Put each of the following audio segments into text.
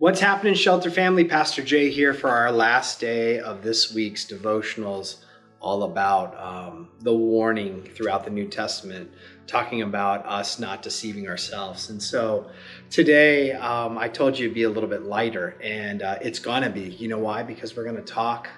What's happening, Shelter Family? Pastor Jay here for our last day of this week's devotionals, all about um, the warning throughout the New Testament, talking about us not deceiving ourselves. And so today, um, I told you it'd be a little bit lighter, and uh, it's gonna be. You know why? Because we're gonna talk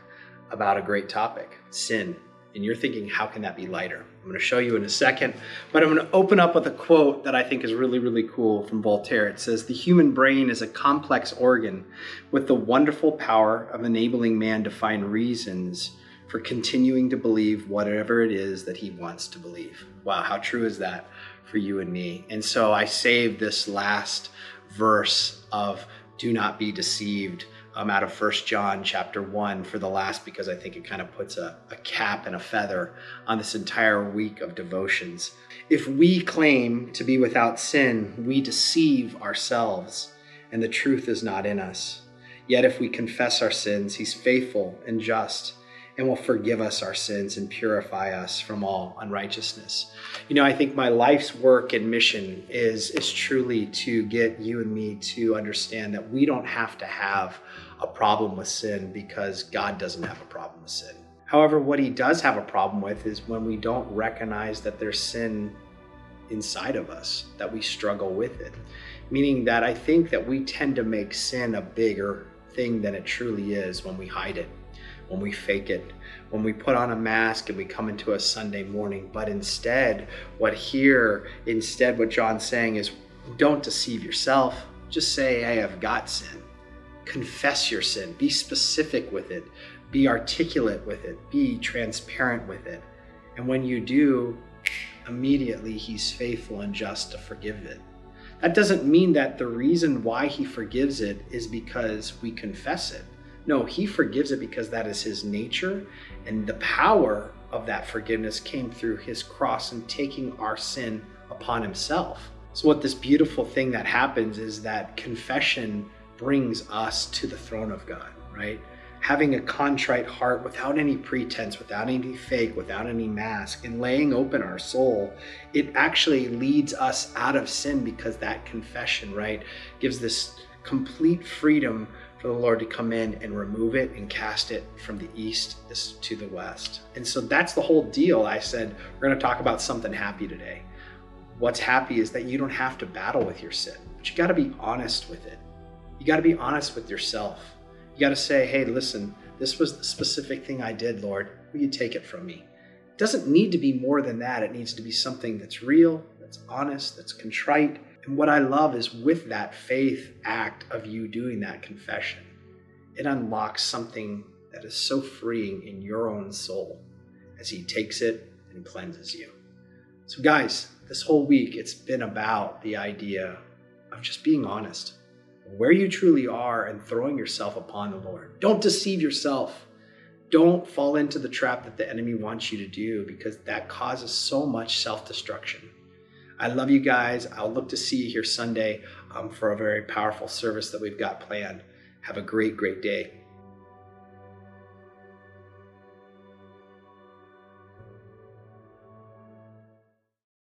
about a great topic sin. And you're thinking, how can that be lighter? I'm going to show you in a second, but I'm going to open up with a quote that I think is really, really cool from Voltaire. It says, The human brain is a complex organ with the wonderful power of enabling man to find reasons for continuing to believe whatever it is that he wants to believe. Wow, how true is that for you and me? And so I saved this last verse of do not be deceived um, out of First John chapter 1 for the last because I think it kind of puts a, a cap and a feather on this entire week of devotions. If we claim to be without sin, we deceive ourselves and the truth is not in us. Yet if we confess our sins, he's faithful and just and will forgive us our sins and purify us from all unrighteousness. You know, I think my life's work and mission is is truly to get you and me to understand that we don't have to have a problem with sin because God doesn't have a problem with sin. However, what he does have a problem with is when we don't recognize that there's sin inside of us, that we struggle with it. Meaning that I think that we tend to make sin a bigger thing than it truly is when we hide it when we fake it, when we put on a mask and we come into a Sunday morning. But instead, what here, instead, what John's saying is don't deceive yourself. Just say, hey, I've got sin. Confess your sin. Be specific with it. Be articulate with it. Be transparent with it. And when you do, immediately he's faithful and just to forgive it. That doesn't mean that the reason why he forgives it is because we confess it. No, he forgives it because that is his nature, and the power of that forgiveness came through his cross and taking our sin upon himself. So, what this beautiful thing that happens is that confession brings us to the throne of God, right? Having a contrite heart without any pretense, without any fake, without any mask, and laying open our soul, it actually leads us out of sin because that confession, right, gives this complete freedom for the Lord to come in and remove it and cast it from the east to the west. And so that's the whole deal. I said, we're going to talk about something happy today. What's happy is that you don't have to battle with your sin, but you got to be honest with it. You got to be honest with yourself. You got to say, hey, listen, this was the specific thing I did, Lord. Will you take it from me? It doesn't need to be more than that. It needs to be something that's real, that's honest, that's contrite, and what I love is with that faith act of you doing that confession, it unlocks something that is so freeing in your own soul as He takes it and cleanses you. So, guys, this whole week it's been about the idea of just being honest, where you truly are, and throwing yourself upon the Lord. Don't deceive yourself. Don't fall into the trap that the enemy wants you to do because that causes so much self destruction. I love you guys. I'll look to see you here Sunday um, for a very powerful service that we've got planned. Have a great, great day.